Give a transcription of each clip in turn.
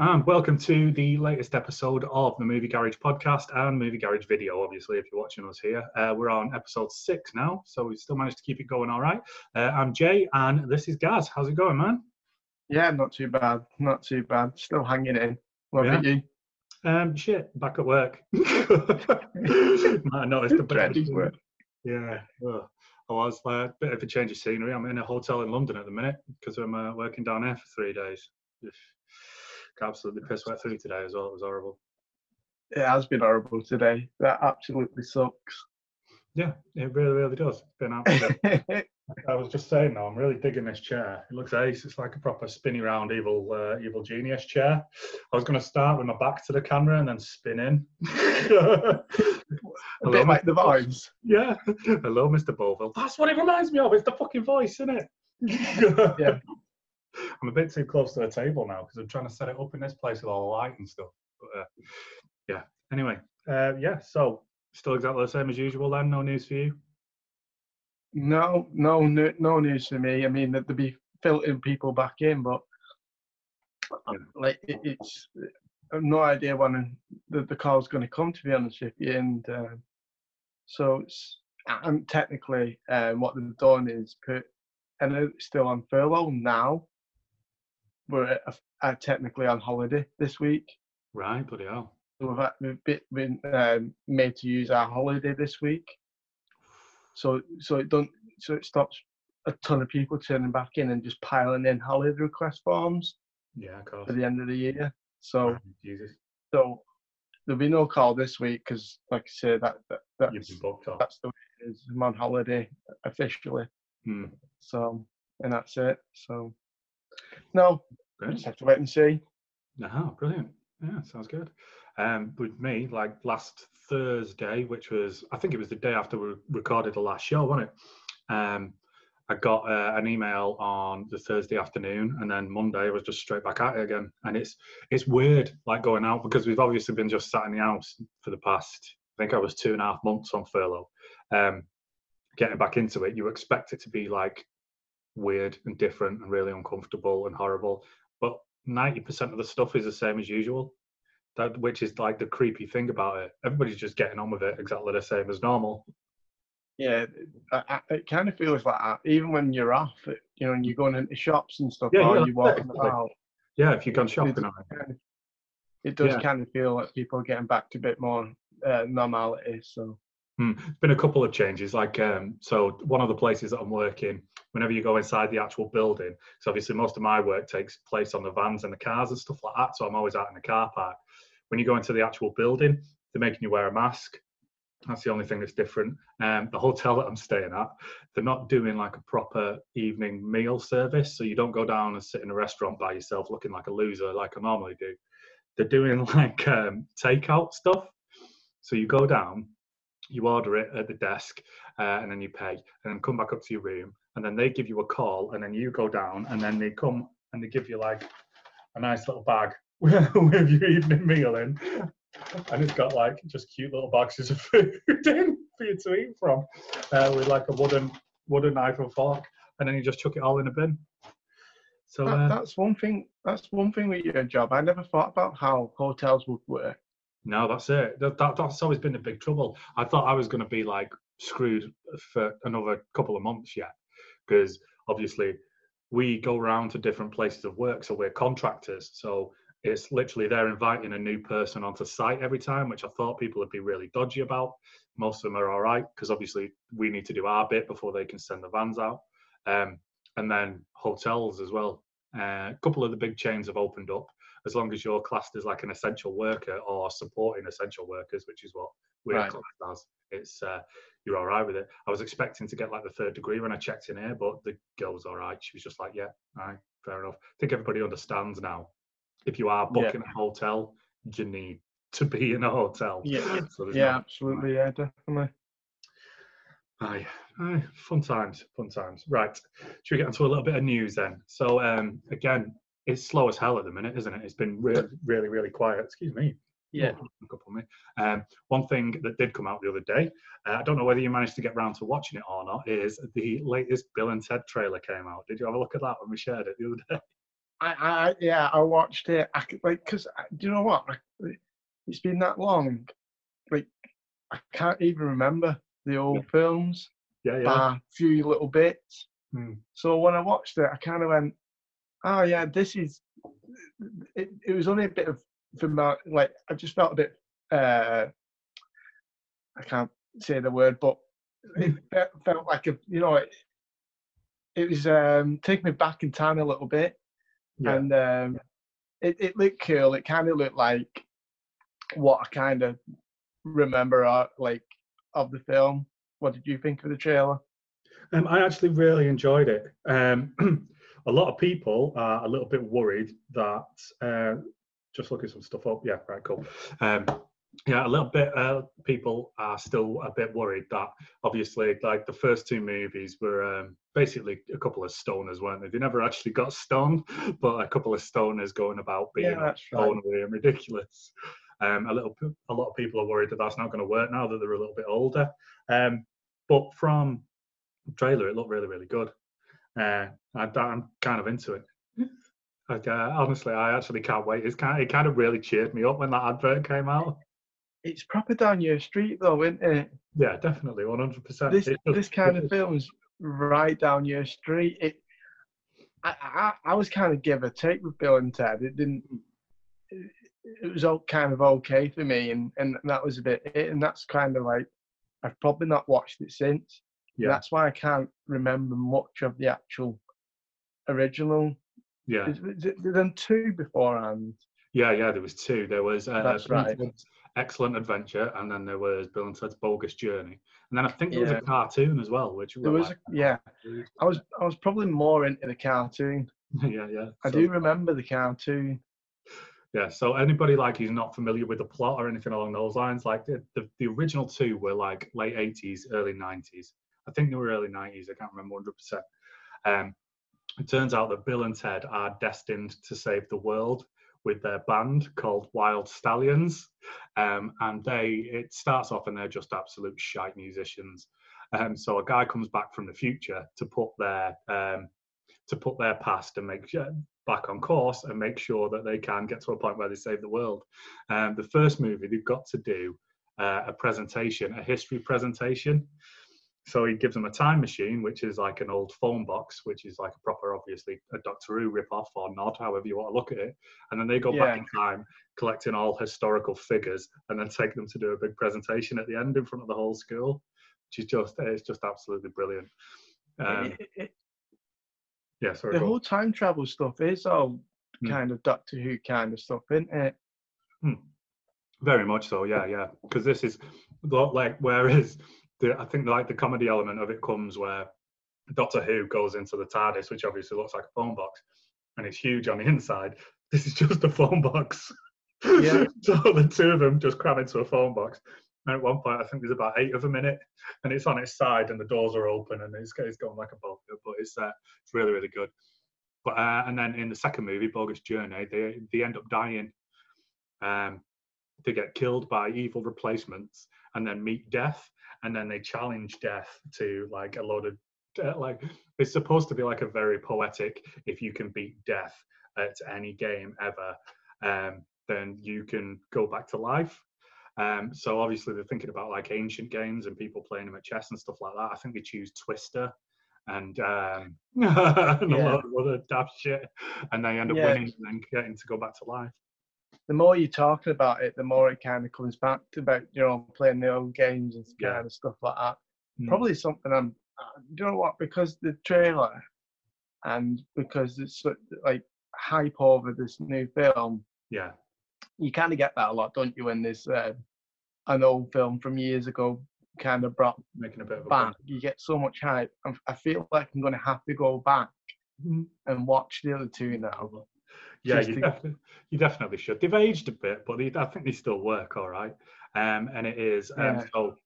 And welcome to the latest episode of the Movie Garage podcast and Movie Garage video. Obviously, if you're watching us here, uh, we're on episode six now, so we still managed to keep it going all right. Uh, I'm Jay, and this is Gaz. How's it going, man? Yeah, not too bad. Not too bad. Still hanging in. What Yeah. about you? Um, shit, back at work. I noticed. Dreaded work. Yeah, ugh. I was like a bit of a change of scenery. I'm in a hotel in London at the minute because I'm uh, working down there for three days. Absolutely piss wet through today as well. It was horrible. It has been horrible today. That absolutely sucks. Yeah, it really, really does. It's been. I was just saying though, I'm really digging this chair. It looks ace. It's like a proper spinny round evil, uh, evil genius chair. I was going to start with my back to the camera and then spin in. a Hello, bit like Mr. the voice. Yeah. Hello, Mr. Boville. That's what it reminds me of. It's the fucking voice, isn't it? Yeah. I'm a bit too close to the table now because I'm trying to set it up in this place with all the light and stuff. But uh, yeah. Anyway, uh, yeah. So still exactly the same as usual. Then no news for you. No, no, no, no news for me. I mean, that they'll be filtering people back in, but Yeah. like it, it's, I've no idea when the, the call's going to come. To be honest with you, and uh, so it's, I'm technically um, what they've done is put, and it's still on furlough now. We're uh, uh, technically on holiday this week. Right. Bloody hell. So we've, had- we've been, um, made to use our holiday this week. So so it don't so it stops a ton of people turning back in and just piling in holiday request forms Yeah, of course. for the end of the year. So Jesus, so there'll be no call this week because, like I say, that, that booked that's the way it is. I'm on holiday officially. Hmm. So and that's it. So no, we just have to wait and see. Oh, brilliant. Yeah, sounds good. Um, with me, like last Thursday, which was, I think it was the day after we recorded the last show, wasn't it? Um, I got uh, an email on the Thursday afternoon, and then Monday I was just straight back at it again. And it's it's weird, like going out because we've obviously been just sat in the house for the past, I think I was two and a half months on furlough. Um, getting back into it, you expect it to be like weird and different and really uncomfortable and horrible, but 90% of the stuff is the same as usual that which is like the creepy thing about it everybody's just getting on with it exactly the same as normal Yeah, it kind of feels like that. Even when you're off, it, you know, and you're going into shops and stuff, Yeah, or yeah, you're walking exactly. about. yeah if you've gone shopping it kind of- it does Yeah. kind of feel like people are getting back to a bit more uh, normality. So Hmm. There's been a couple of changes. Like, um, so one of the places that I'm working, whenever you go inside the actual building, so obviously most of my work takes place on the vans and the cars and stuff like that. So I'm always out in the car park. When you go into the actual building, they're making you wear a mask. That's the only thing that's different. Um, the hotel that I'm staying at, they're not doing like a proper evening meal service. So you don't go down and sit in a restaurant by yourself looking like a loser like I normally do. They're doing like um, takeout stuff. So you go down, you order it at the desk, uh, and then you pay, and then come back up to your room, and then they give you a call, and then you go down, and then they come and they give you like a nice little bag with your evening meal in, and it's got like just cute little boxes of food in for you to eat from, uh, with like a wooden wooden knife and fork, and then you just chuck it all in a bin. So that, uh, that's one thing. That's one thing with your job. I never thought about how hotels would work. No, that's it. That, that, that's always been the big trouble. I thought I was going to be like screwed for another couple of months yet, because obviously we go around to different places of work, so we're contractors. So it's literally they're inviting a new person onto site every time, which I thought people would be really dodgy about. Most of them are all right because obviously we need to do our bit before they can send the vans out. Um, and then hotels as well. Uh, a couple of the big chains have opened up as long as you're classed as like an essential worker or supporting essential workers, which is what we're Right. classed as. It's uh, you're all right with it. I was expecting to get like the third degree when I checked in here, but the girl was all right. She was just like, "Yeah, all right, fair enough." I think everybody understands now. If you are Yeah. booking a hotel, you need to be in a hotel. Yeah, So yeah, no- absolutely, yeah, definitely. Aye, aye, fun times, fun times. Right, should we get into a little bit of news then? So, um, again, it's slow as hell at the minute, isn't it? It's been really, really, really quiet. Excuse me. Yeah. Look up on me. Um, one thing that did come out the other day, uh, I don't know whether you managed to get round to watching it or not, is the latest Bill and Ted trailer came out. Did you have a look at that when we shared it the other day? I, I yeah, I watched it. I could, like, cause I- do you know what? I, it's been that long. Like, I can't even remember the old films Yeah, yeah. a few little bits. Hmm. So when I watched it, I kind of went, "Oh yeah, this is." It, it was only a bit of like I just felt a bit. uh I can't say the word, but it felt like a you know it, it was um taking me back in time a little bit, yeah. and um it it looked cool. It kind of looked like what I kind of remember uh, like of the film. What did you think of the trailer? Um, I actually really enjoyed it. Um, a lot of people are a little bit worried that uh, just looking some stuff up. Yeah, right, cool. Um, yeah, a little bit. Uh, people are still a bit worried that obviously, like the first two movies were um, basically a couple of stoners, weren't they? They never actually got stoned, but a couple of stoners going about being Yeah, that's right. and ridiculous. Um, a little, a lot of people are worried that that's not going to work now that they're a little bit older. Um, but from the trailer, it looked really, really good. Uh, I, I'm kind of into it. Like, uh, honestly, I actually can't wait. It's kind, it kind of really cheered me up when that advert came out. It's proper down your street though, isn't it? Yeah, definitely, 100. percent This this kind of film's right down your street. It, I, I I was kind of give or take with Bill and Ted. It didn't. It, it was all kind of okay for me, and and that was a bit it. And that's kind of like I've probably not watched it since. Yeah, That's why I can't remember much of the actual original. yeah, Is- is it- There done two beforehand. yeah, yeah. There was two. There was uh, That's right. Excellent Adventure, and then there was Bill and Ted's Bogus Journey, and then I think there was Yeah. a cartoon as well, which There was, a, yeah. I was I was probably more into the cartoon. yeah, yeah. I So- do remember the cartoon. Yeah, so anybody like who's not familiar with the plot or anything along those lines, like the, the, the original two were like late 80s, early 90s. I think they were early 90s, I can't remember 100%. Um, it turns out that Bill and Ted are destined to save the world with their band called Wyld Stallyns. Um, and they, it starts off and they're just absolute shite musicians. Um, so a guy comes back from the future to put their um, to put their past and make sure, back on course and make sure that they can get to a point where they save the world. Um, the first movie, they've got to do uh, a presentation, a history presentation. So he gives them a time machine, which is like an old phone box, which is like a proper, obviously, a Doctor Who rip-off or nod, however you want to look at it. And then they go back in time, collecting all historical figures, and then take them to do a big presentation at the end in front of the whole school, which is just, it's just absolutely brilliant. Um, It- it- it- yeah, sorry. the whole time travel stuff is all Mm. kind of Doctor Who kind of stuff, isn't it? Very much so, yeah, yeah. Because this is like, whereas the, I think like the comedy element of it comes where Doctor Who goes into the TARDIS, which obviously looks like a phone box, and it's huge on the inside. This is just a phone box. Yeah. so the two of them just cram into a phone box. And at one point, I think there's about eight of them in it, and it's on its side, and the doors are open, and it's, it's going like a boat. But it's uh, it's really really good. But uh, and then in the second movie, Bogus Journey, they they end up dying. Um, they get killed by evil replacements and then meet death and then they challenge death to like a load of uh, like it's supposed to be like a very poetic if you can beat death at any game ever um, then you can go back to life. Um, so obviously they're thinking about like ancient games and people playing them at chess and stuff like that. I think they choose twister and um and a lot of other daft shit and they end up Yeah. winning and then getting to go back to life The more you're talking about it, the more it kind of comes back to about you know playing the old games and Yeah. kind of stuff like that. Mm. Probably something I'm. Do you know what? Because the trailer, and because it's like hype over this new film, yeah you kind of get that a lot, don't you? When there's uh, an old film from years ago kind of brought making a bit of a back, you get so much hype. I feel like I'm going to have to go back Mhm. and watch the other two now. Yeah, you, you definitely should. They've aged a bit, but they, I think they still work all right. Um, and it is um, Yeah. so.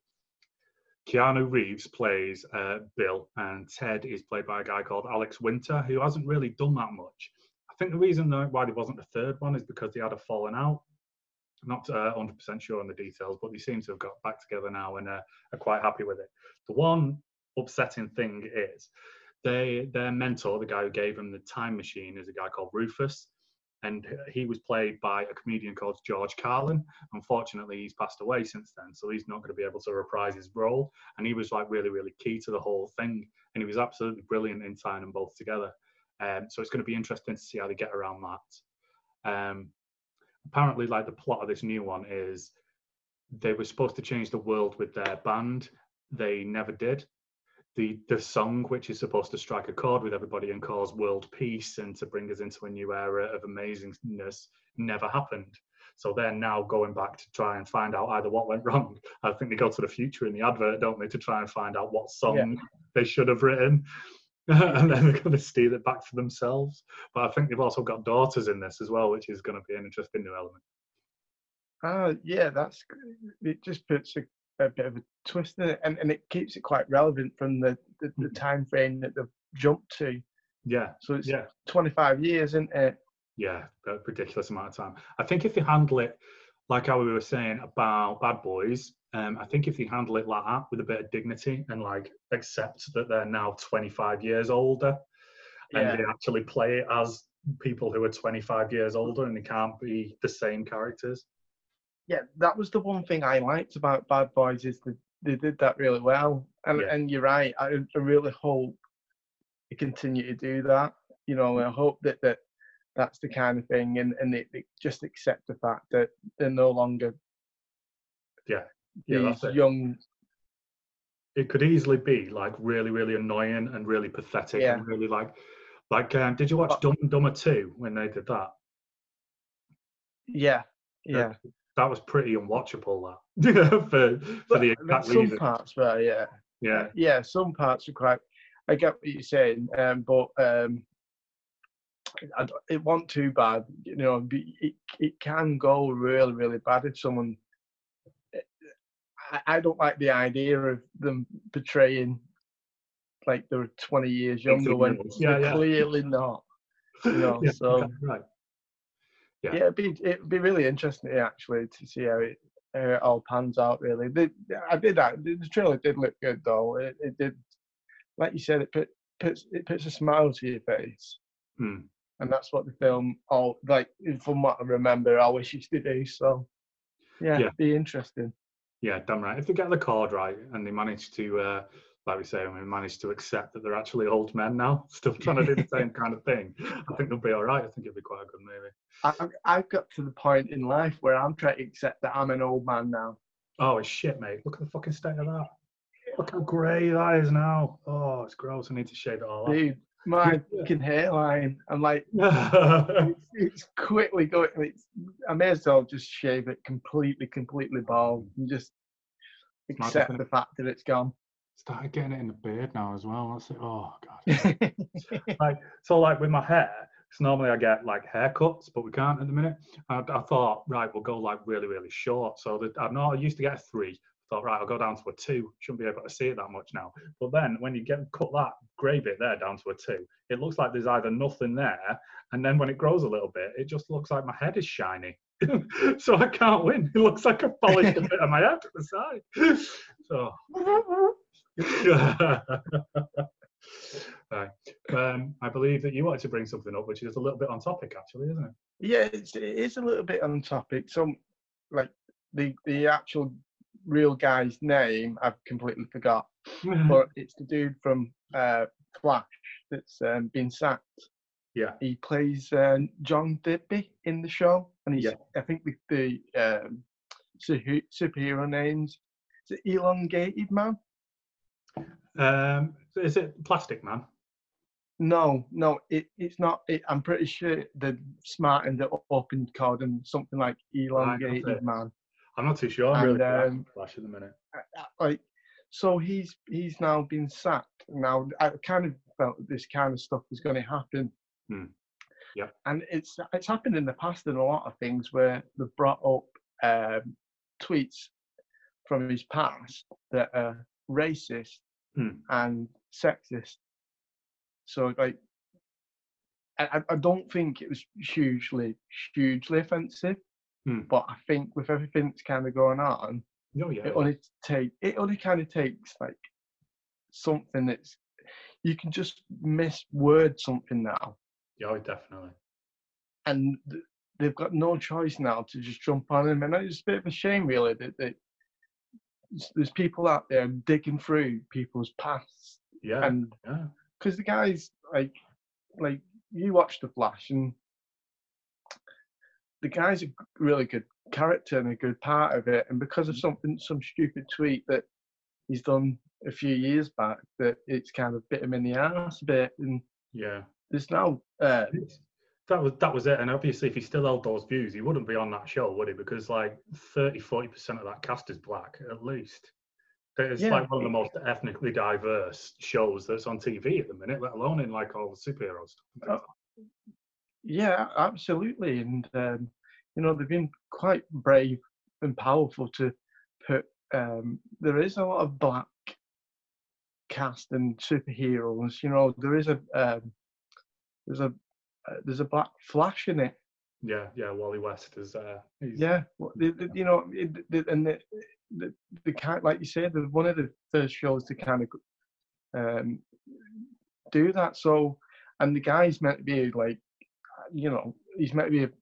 Keanu Reeves plays uh, Bill, and Ted is played by a guy called Alex Winter, who hasn't really done that much. I think the reason why there wasn't a third one is because they had a falling out. I'm not uh, 100% sure on the details, but they seem to have got back together now and uh, are quite happy with it. The one upsetting thing is they their mentor, the guy who gave them the time machine, is a guy called Rufus, and he was played by a comedian called George Carlin. Unfortunately, he's passed away since then, so he's not going to be able to reprise his role. And he was like really, really key to the whole thing, and he was absolutely brilliant in tying them both together. Um, so it's going to be interesting to see how they get around that. Um, apparently, like the plot of this new one is they were supposed to change the world with their band. They never did the the song which is supposed to strike a chord with everybody and cause world peace and to bring us into a new era of amazingness never happened so they're now going back to try and find out either what went wrong i think they go to the future in the advert don't they to try and find out what song yeah. they should have written and then they're going to steal it back for themselves but i think they've also got daughters in this as well which is going to be an interesting new element uh, yeah, that's it. Just puts a a bit of a twist in it, and, and it keeps it quite relevant from the, the, the mm. time frame that they've jumped to. Yeah. So it's yeah. 25 years, isn't it? Yeah, a ridiculous amount of time. I think if you handle it like how we were saying about Bad Boys, um, I think if you handle it like that with a bit of dignity and like accept that they're now 25 years older and yeah. they actually play it as people who are 25 years older and they can't be the same characters yeah, that was the one thing I liked about Bad Boys is that they did that really well. And yeah. and you're right. I, I really hope they continue to do that. You know, I hope that that that's the kind of thing, and and they, they just accept the fact that they're no longer yeah yeah these young. It could easily be like really really annoying and really pathetic yeah. and really like like um, did you watch Dumb and Dumber two when they did that? Yeah, yeah that was pretty unwatchable. That for for the exact some reason. parts were yeah yeah yeah some parts are quite. I get what you're saying, um, but um, I, it wasn't too bad. You know, it it can go really really bad if someone. I, I don't like the idea of them portraying like they were 20 years younger when yeah, yeah. clearly not. You know, yeah, so right yeah, yeah it'd be it'd be really interesting actually to see how it, how it all pans out. Really, the, I did that. The trailer did look good though. It, it did, like you said, it put, puts it puts a smile to your face, hmm. and that's what the film all like. From what I remember, I wish used to do. So, yeah, yeah. be interesting. Yeah, damn right. If they get the chord right and they manage to uh, like we say, we managed to accept that they're actually old men now, still trying to do the same kind of thing. I think they'll be all right. I think it'll be quite a good movie. I, I've got to the point in life where I'm trying to accept that I'm an old man now. Oh, it's shit, mate. Look at the fucking state of that. Look how grey that is now. Oh, it's gross. I need to shave it all off. Dude, my fucking hairline. I'm like, it's, it's, quickly going. It's, I may as well just shave it completely, completely bald and just accept the fact that it's gone started getting it in the beard now as well. That's it. Oh god. like so, like with my hair, because normally I get like haircuts, but we can't at the minute. I, I thought, right, we'll go like really, really short. So that I know I used to get a three. I thought, right, I'll go down to a two. Shouldn't be able to see it that much now. But then when you get cut that grey bit there down to a two, it looks like there's either nothing there, and then when it grows a little bit, it just looks like my head is shiny. so I can't win. It looks like I polished a bit of my head to the side. So right. Um, I believe that you wanted to bring something up, which is a little bit on topic, actually, isn't it? Yeah, it's, it is a little bit on topic. So, like the the actual real guy's name, I've completely forgot, but it's the dude from uh, Flash that's um, been sacked. Yeah, he plays uh, John Digby in the show, and he's yeah. I think the, the um, superhero names. Is it Elongated Man? Um, is it Plastic Man? No, no, it, it's not. It, I'm pretty sure the smartened it up and called him something like elongated right, man. I'm not too sure. I'm and, really um, Flash at the minute. Like, so he's he's now been sacked. Now I kind of felt that this kind of stuff was going to happen. Hmm. Yeah. And it's it's happened in the past in a lot of things where they've brought up um, tweets from his past that are racist hmm. and sexist. So like, I, I don't think it was hugely hugely offensive, hmm. but I think with everything that's kind of going on, oh, yeah, it only take it only kind of takes like something that's you can just misword something now, Yeah, oh, definitely. and th- they've got no choice now to just jump on him. And it's a bit of a shame, really, that, that there's people out there digging through people's pasts, Yeah, and yeah, because the guys like like you watch the Flash, and the guy's a really good character and a good part of it, and because of something, some stupid tweet that he's done a few years back, that it's kind of bit him in the ass a bit, and yeah. there's now uh, That was that was it. And obviously, if he still held those views, he wouldn't be on that show, would he? Because like 30, 40 percent of that cast is black, at least. It's Yeah. like one of the most ethnically diverse shows that's on TV at the minute, let alone in like all the superhero stuff. and Oh. Yeah, absolutely. And um, you know, they've been quite brave and powerful to put. Um, there is a lot of black cast and superheroes. You know, there is a um, there's a uh, there's a black Flash in it. Yeah, yeah. Wally West is. Uh, he's, Yeah, well, the, the, you know, it, the, and the, the the kind like you said, the one of the first shows to kind of um, do that. So, and the guy's meant to be like, you know, he's meant to be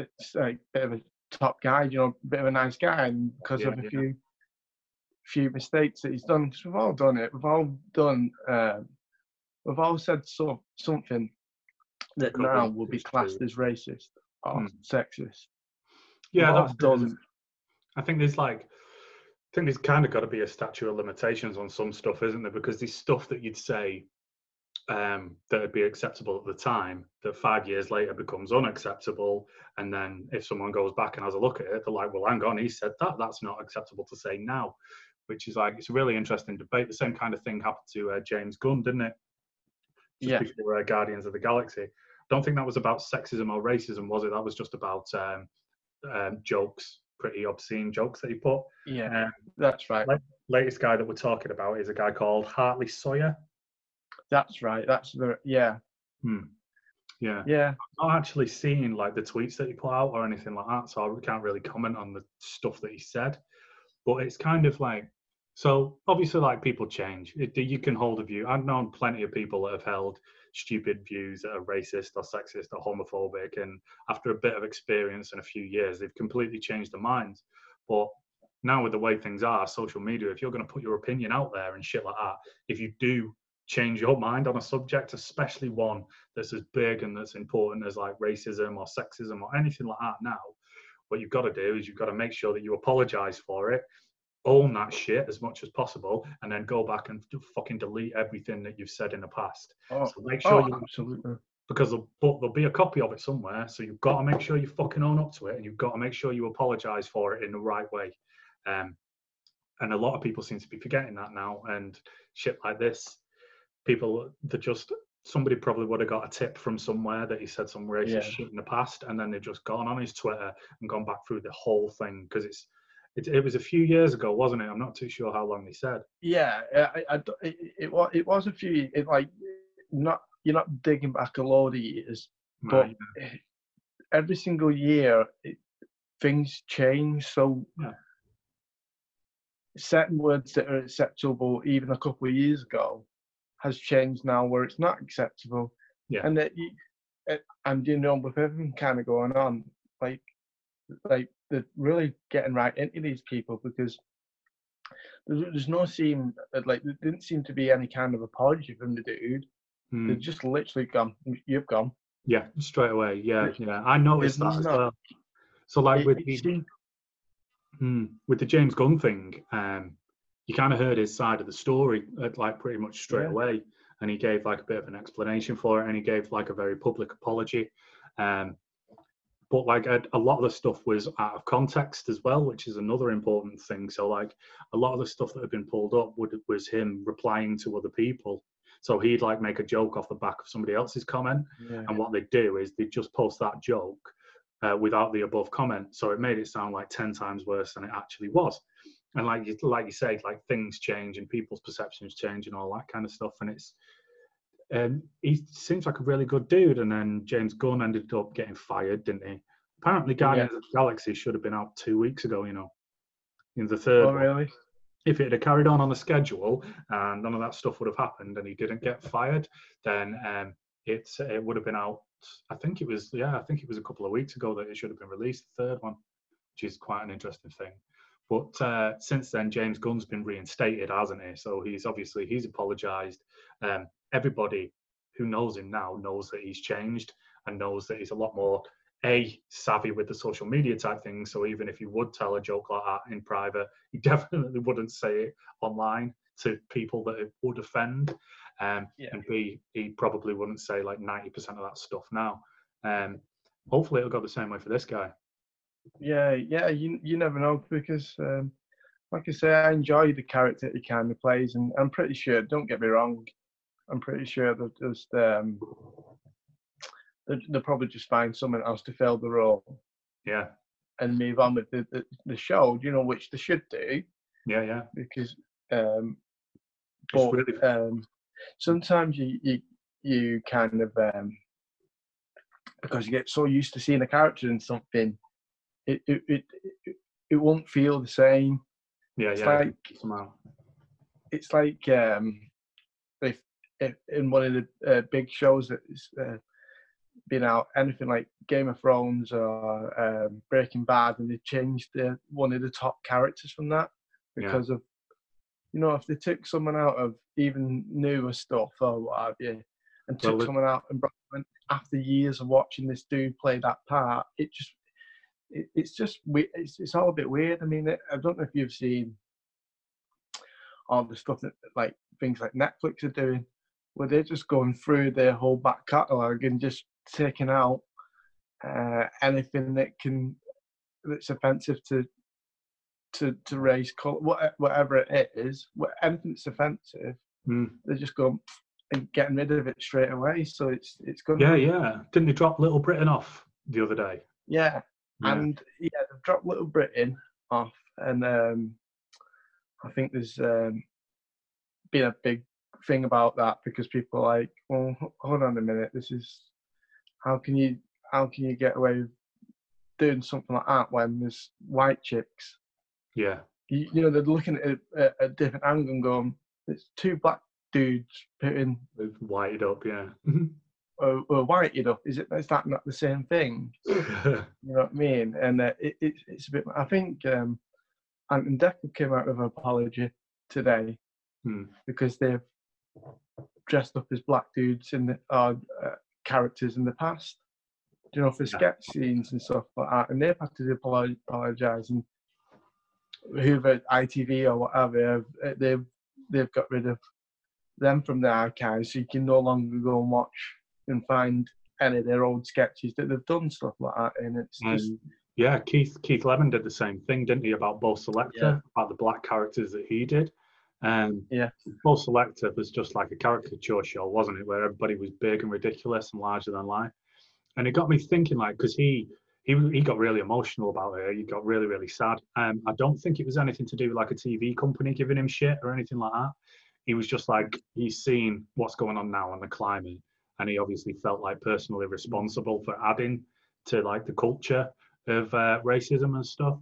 a like a bit of a top guy, you know, a bit of a nice guy, and because Yeah, of a yeah. few few mistakes that he's done, 'cause we've all done it. We've all done. Um, we've all said so something that now will be classed as racist or Hmm. sexist. yeah. That's done. I think there's like, I think there's kind of got to be a statute of limitations on some stuff, isn't there? Because there's stuff that you'd say um, that would be acceptable at the time that five years later becomes unacceptable. And then if someone goes back and has a look at it, they're like, well, hang on, he said that. That's not acceptable to say now, which is like, it's a really interesting debate. The same kind of thing happened to uh, James Gunn, didn't it? Just Yeah. before uh, Guardians of the Galaxy. Don't think that was about sexism or racism, was it? That was just about um, um, jokes, pretty obscene jokes that he put. Yeah, Um, that's right. like- latest guy that we're talking about is a guy called Hartley Sawyer. That's right. That's the yeah, Hmm. Yeah. yeah, I'm not actually seeing like the tweets that he put out or anything like that, so I can't really comment on the stuff that he said. But it's kind of like, so obviously, like people change. It, you can hold a view. I've known plenty of people that have held stupid views that are racist or sexist or homophobic, and after a bit of experience and a few years, they've completely changed their minds. But now with the way things are, social media, if you're going to put your opinion out there and shit like that, if you do change your mind on a subject, especially one that's as big and that's important as like racism or sexism or anything like that now, what you've got to do is you've got to make sure that you apologize for it, own that shit as much as possible, and then go back and fucking delete everything that you've said in the past. oh, So make sure oh, you absolutely. because there'll, but there'll be a copy of it somewhere. So you've got to make sure you fucking own up to it, and you've got to make sure you apologise for it in the right way. Um, and a lot of people seem to be forgetting that now. And shit like this, people that just somebody probably would have got a tip from somewhere that he said some racist Yeah. shit in the past, and then they've just gone on his Twitter and gone back through the whole thing because it's. It, it was a few years ago, wasn't it? I'm not too sure how long they said. Yeah, I, I, it, it was it was a few. It like not you're not digging back a load of years, but eh, every single year it, things change. So Yeah. certain words that are acceptable even a couple of years ago has changed now where it's not acceptable. Yeah. And that you, eh, and you know with everything kind of going on, like like they're really getting right into these people because there's, there's no seem uh, like there didn't seem to be any kind of apology from the dude. Hmm. They've just literally gone, "You've gone." Yeah, straight away. Yeah, yeah. I noticed that as well. So like It- with the seemed- Hmm. With the James Gunn thing, um, you kind of heard his side of the story, uh, like pretty much straight Yeah. away, and he gave like a bit of an explanation for it, and he gave like a very public apology. Um, but like a, a lot of the stuff was out of context as well, which is another important thing. So like a lot of the stuff that had been pulled up would, was him replying to other people. So he'd like make a joke off the back of somebody else's comment, yeah. and what they do is they just post that joke uh, without the above comment. So it made it sound like ten times worse than it actually was. And like you, like you say, like things change and people's perceptions change and all that kind of stuff. And it's um, he seems like a really good dude. And then James Gunn ended up getting fired, didn't he? Apparently, Guardians of the Galaxy should have been out two weeks ago. You know, in the third. Oh one. really? if it had carried on on the schedule and none of that stuff would have happened and he didn't get fired, then um, it's it would have been out. I think it was yeah, I think it was a couple of weeks ago that it should have been released, the third one, which is quite an interesting thing. But uh, since then, James Gunn's been reinstated, hasn't he? So he's obviously he's apologised. Um, everybody who knows him now knows that he's changed and knows that he's a lot more a savvy with the social media type thing. So even if you would tell a joke like that in private, he definitely wouldn't say it online to people that it would offend. Um, yeah. And B, he probably wouldn't say like 90% of that stuff now. Um, hopefully it'll go the same way for this guy. Yeah, yeah, you you never know because, um, like I say, I enjoy the character he kind of plays, and I'm pretty sure. Don't get me wrong, I'm pretty sure that just um, they'll probably just find someone else to fill the role. Yeah. And move on with the, the, the show, you know, which they should do. Yeah, yeah. Because, um, but really... um, sometimes you, you you kind of um, because you get so used to seeing a character in something, it it it, it, it won't feel the same. Yeah, it's yeah. Like, somehow. It's like um, in one of the uh, big shows that's uh, been out, anything like Game of Thrones or um, Breaking Bad, and they changed the, one of the top characters from that because yeah. of, you know, if they took someone out of even newer stuff or what have you, and took well, someone out and brought them after years of watching this dude play that part, it just, it, it's just, it's, it's all a bit weird. I mean, I don't know if you've seen all the stuff that, like, things like Netflix are doing, where they're just going through their whole back catalogue and just taking out uh, anything that can that's offensive to to to race color, whatever it is, anything that's offensive, mm. they just going and getting rid of it straight away. So it's it's good. Yeah, yeah. Didn't they drop Little Britain off the other day? Yeah, yeah. and yeah, they've dropped Little Britain off, and um, I think there's um, been a big thing about that because people are like, well, hold on a minute, this is how can you how can you get away with doing something like that when there's white chicks? Yeah. You, you know, they're looking at a, a, different angle and going, it's two black dudes putting whited up, yeah. or, or whited up. Is it? Is that not the same thing? you know what I mean? And uh, it, it, it's a bit. I think um, and Dec came out with an apology today hmm. because they've dressed up as black dudes in the, uh, characters in the past, you know, for sketch scenes and stuff like that, and they've had to apologise and whoever ITV or whatever, uh, they've they've got rid of them from the archives, so you can no longer go and watch and find any of their old sketches that they've done stuff like that. And it's just yeah, Keith Keith Lemon did the same thing, didn't he? About Bo' Selecta, yeah. about the black characters that he did. And yeah, Bo' Selecta was just like a caricature show, wasn't it? Where everybody was big and ridiculous and larger than life. And it got me thinking, like, because he he he got really emotional about it. He got really really sad. Um, I don't think it was anything to do with like a TV company giving him shit or anything like that. He was just like he's seen what's going on now in the climate, and he obviously felt like personally responsible for adding to like the culture of uh, racism and stuff.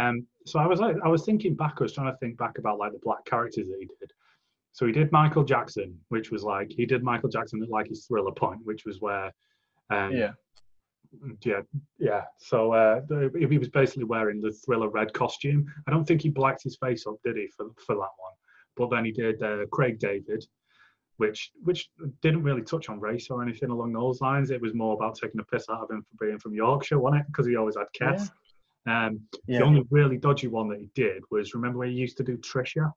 Um, so I was like, I was thinking back. I was trying to think back about like the black characters that he did. So he did Michael Jackson, which was like he did Michael Jackson at like his Thriller point, which was where, um, yeah, yeah, yeah. So uh, he was basically wearing the Thriller red costume. I don't think he blacked his face up, did he, for for that one? But then he did uh, Craig David, which which didn't really touch on race or anything along those lines. It was more about taking a piss out of him for being from Yorkshire, wasn't it? Because he always had Kes. Yeah. Um, yeah. The only really dodgy one that he did was remember where he used to do Trisha,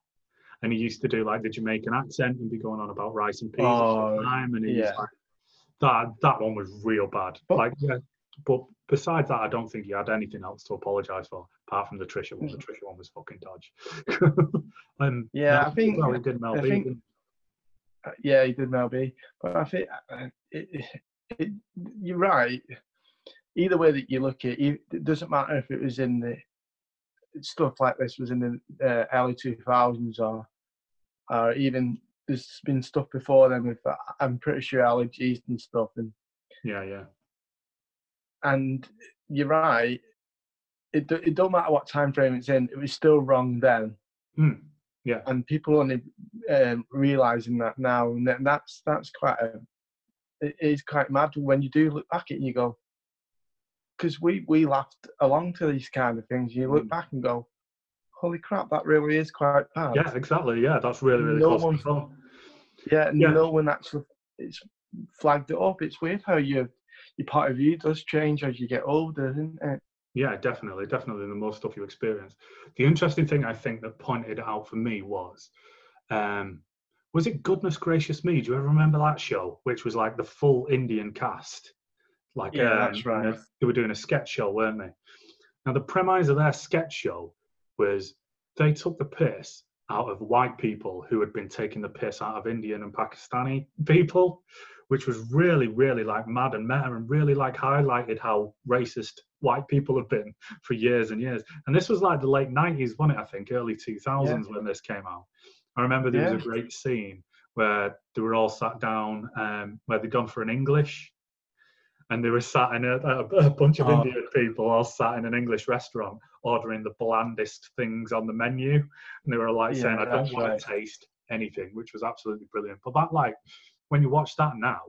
and he used to do like the Jamaican accent and be going on about rice and peas oh, time, and he yeah. like, that that one was real bad. But, like, yeah, but besides that, I don't think he had anything else to apologise for apart from the Trisha one. The Trisha one was fucking dodge. and yeah, I think well, he did Mel B. Think, uh, yeah, he did Mel B. But I think uh, it, it, it, you're right either way that you look at it, it doesn't matter if it was in the stuff like this was in the uh, early 2000s or or even there's been stuff before then with I'm pretty sure allergies and stuff and yeah yeah and you're right it it don't matter what time frame it's in it was still wrong then mm. Yeah. And people only um, realizing that now, and that's that's quite a it is quite mad when you do look back at it and you go, because we we laughed along to these kind of things. You look Mm. back and go, holy crap, that really is quite bad. Yeah, exactly. Yeah, that's really really No close one- control. Yeah, and Yeah. no one actually it's flagged it up. It's weird how your your point of view does change as you get older, isn't it? Yeah, definitely, definitely. The more stuff you experience. The interesting thing I think that pointed out for me was, um, was it Goodness Gracious Me? Do you ever remember that show, which was like the full Indian cast? Like, Yeah, um, that's right. they were doing a sketch show, weren't they? Now the premise of their sketch show was they took the piss out of white people who had been taking the piss out of Indian and Pakistani people, which was really, really like mad and meta and really like highlighted how racist white people have been for years and years. And this was like the late 90s, wasn't it? I think early 2000s when this came out. I remember there was a great scene where they were all sat down, um, where they'd gone for an English and they were sat in a, a, bunch of Oh. Indian people all sat in an English restaurant ordering the blandest things on the menu, and they were like Yeah, saying, "I don't want right. to taste anything," which was absolutely brilliant. But that, like, when you watch that now,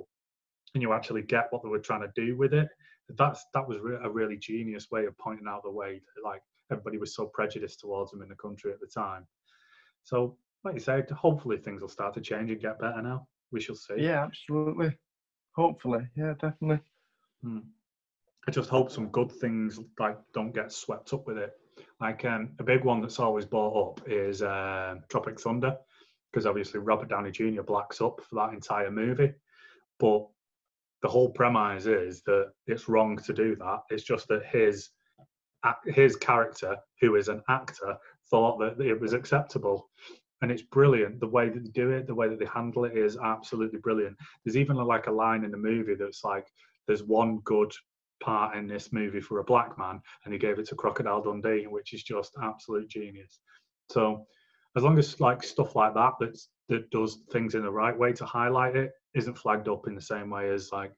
and you actually get what they were trying to do with it, that's that was re- a really genius way of pointing out the way that like everybody was so prejudiced towards them in the country at the time. So, like you said, hopefully things will start to change and get better now. We shall see. Yeah, absolutely. Hopefully, yeah, definitely. Hmm. I just hope some good things like don't get swept up with it. Like um, a big one that's always brought up is um Tropic Thunder, because obviously Robert Downey Jr. blacks up for that entire movie. But the whole premise is that it's wrong to do that. It's just that his his character, who is an actor, thought that it was acceptable. And it's brilliant. The way that they do it, the way that they handle it is absolutely brilliant. There's even like a line in the movie that's like, there's one good part in this movie for a black man, and he gave it to Crocodile Dundee, which is just absolute genius. So, as long as like stuff like that that's, that does things in the right way to highlight it isn't flagged up in the same way as like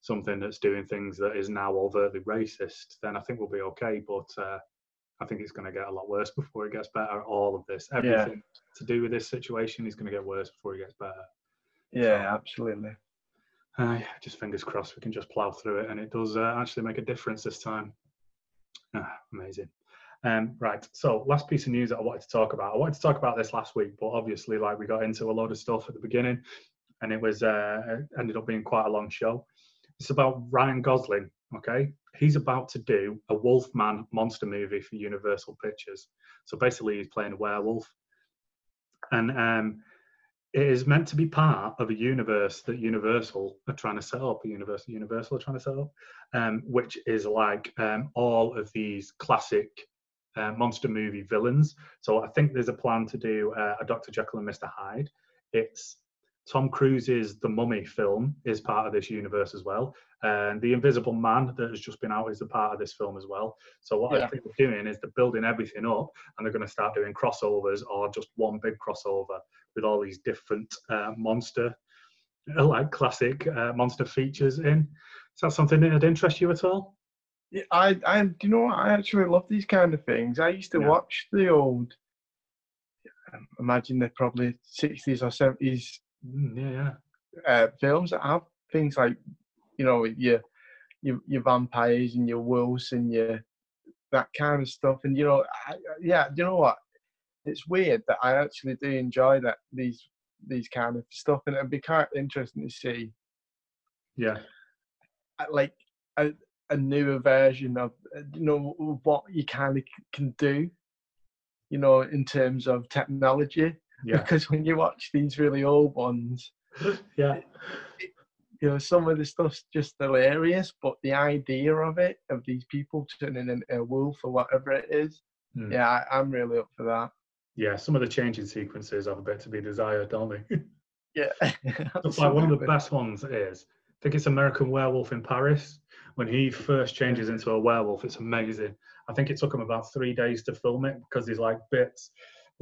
something that's doing things that is now overtly racist, then I think we'll be okay. But uh, I think it's going to get a lot worse before it gets better. All of this, everything to do with this situation is going to get worse before it gets better. Yeah, absolutely. Uh, yeah, just fingers crossed we can just plow through it and it does uh, actually make a difference this time. Ah, amazing. Um, right, so last piece of news that I wanted to talk about. I wanted to talk about this last week, but obviously, like we got into a load of stuff at the beginning, and it was uh, ended up being quite a long show. It's about Ryan Gosling. Okay, he's about to do a Wolfman monster movie for Universal Pictures. So basically, he's playing a werewolf, and um, it is meant to be part of a universe that Universal are trying to set up. A universe that Universal are trying to set up, um, which is like um, all of these classic uh, monster movie villains. So I think there's a plan to do uh, a Dr. Jekyll and Mr. Hyde. It's Tom Cruise's The Mummy film is part of this universe as well. And The Invisible Man that has just been out is a part of this film as well. So what I think they're doing is they're building everything up and they're going to start doing crossovers or just one big crossover with all these different uh, monster, uh, like classic uh, monster features in. Is that something that would interest you at all? Yeah, I, I, do you know? I actually love these kind of things. I used to Yeah. watch the old. Imagine they're probably sixties or seventies Mm, yeah, yeah. uh, films that have things like, you know, your your your vampires and your wolves and your that kind of stuff. And you know, I, yeah, you know what? It's weird that I actually do enjoy that these these kind of stuff, and it'd be kind of interesting to see Yeah, like a, a newer version of uh, you know what you kind of can do you know in terms of technology yeah, because when you watch these really old ones yeah. you know some of the stuff's just hilarious but the idea of it of these people turning into a wolf or whatever it is Hmm. yeah I, i'm really up for that Yeah, some of the changing sequences have a bit to be desired, don't they? yeah It's like one of the best ones is I think it's American Werewolf in Paris. When he first changes into a werewolf, it's amazing. I think it took him about three days to film it because there's like bits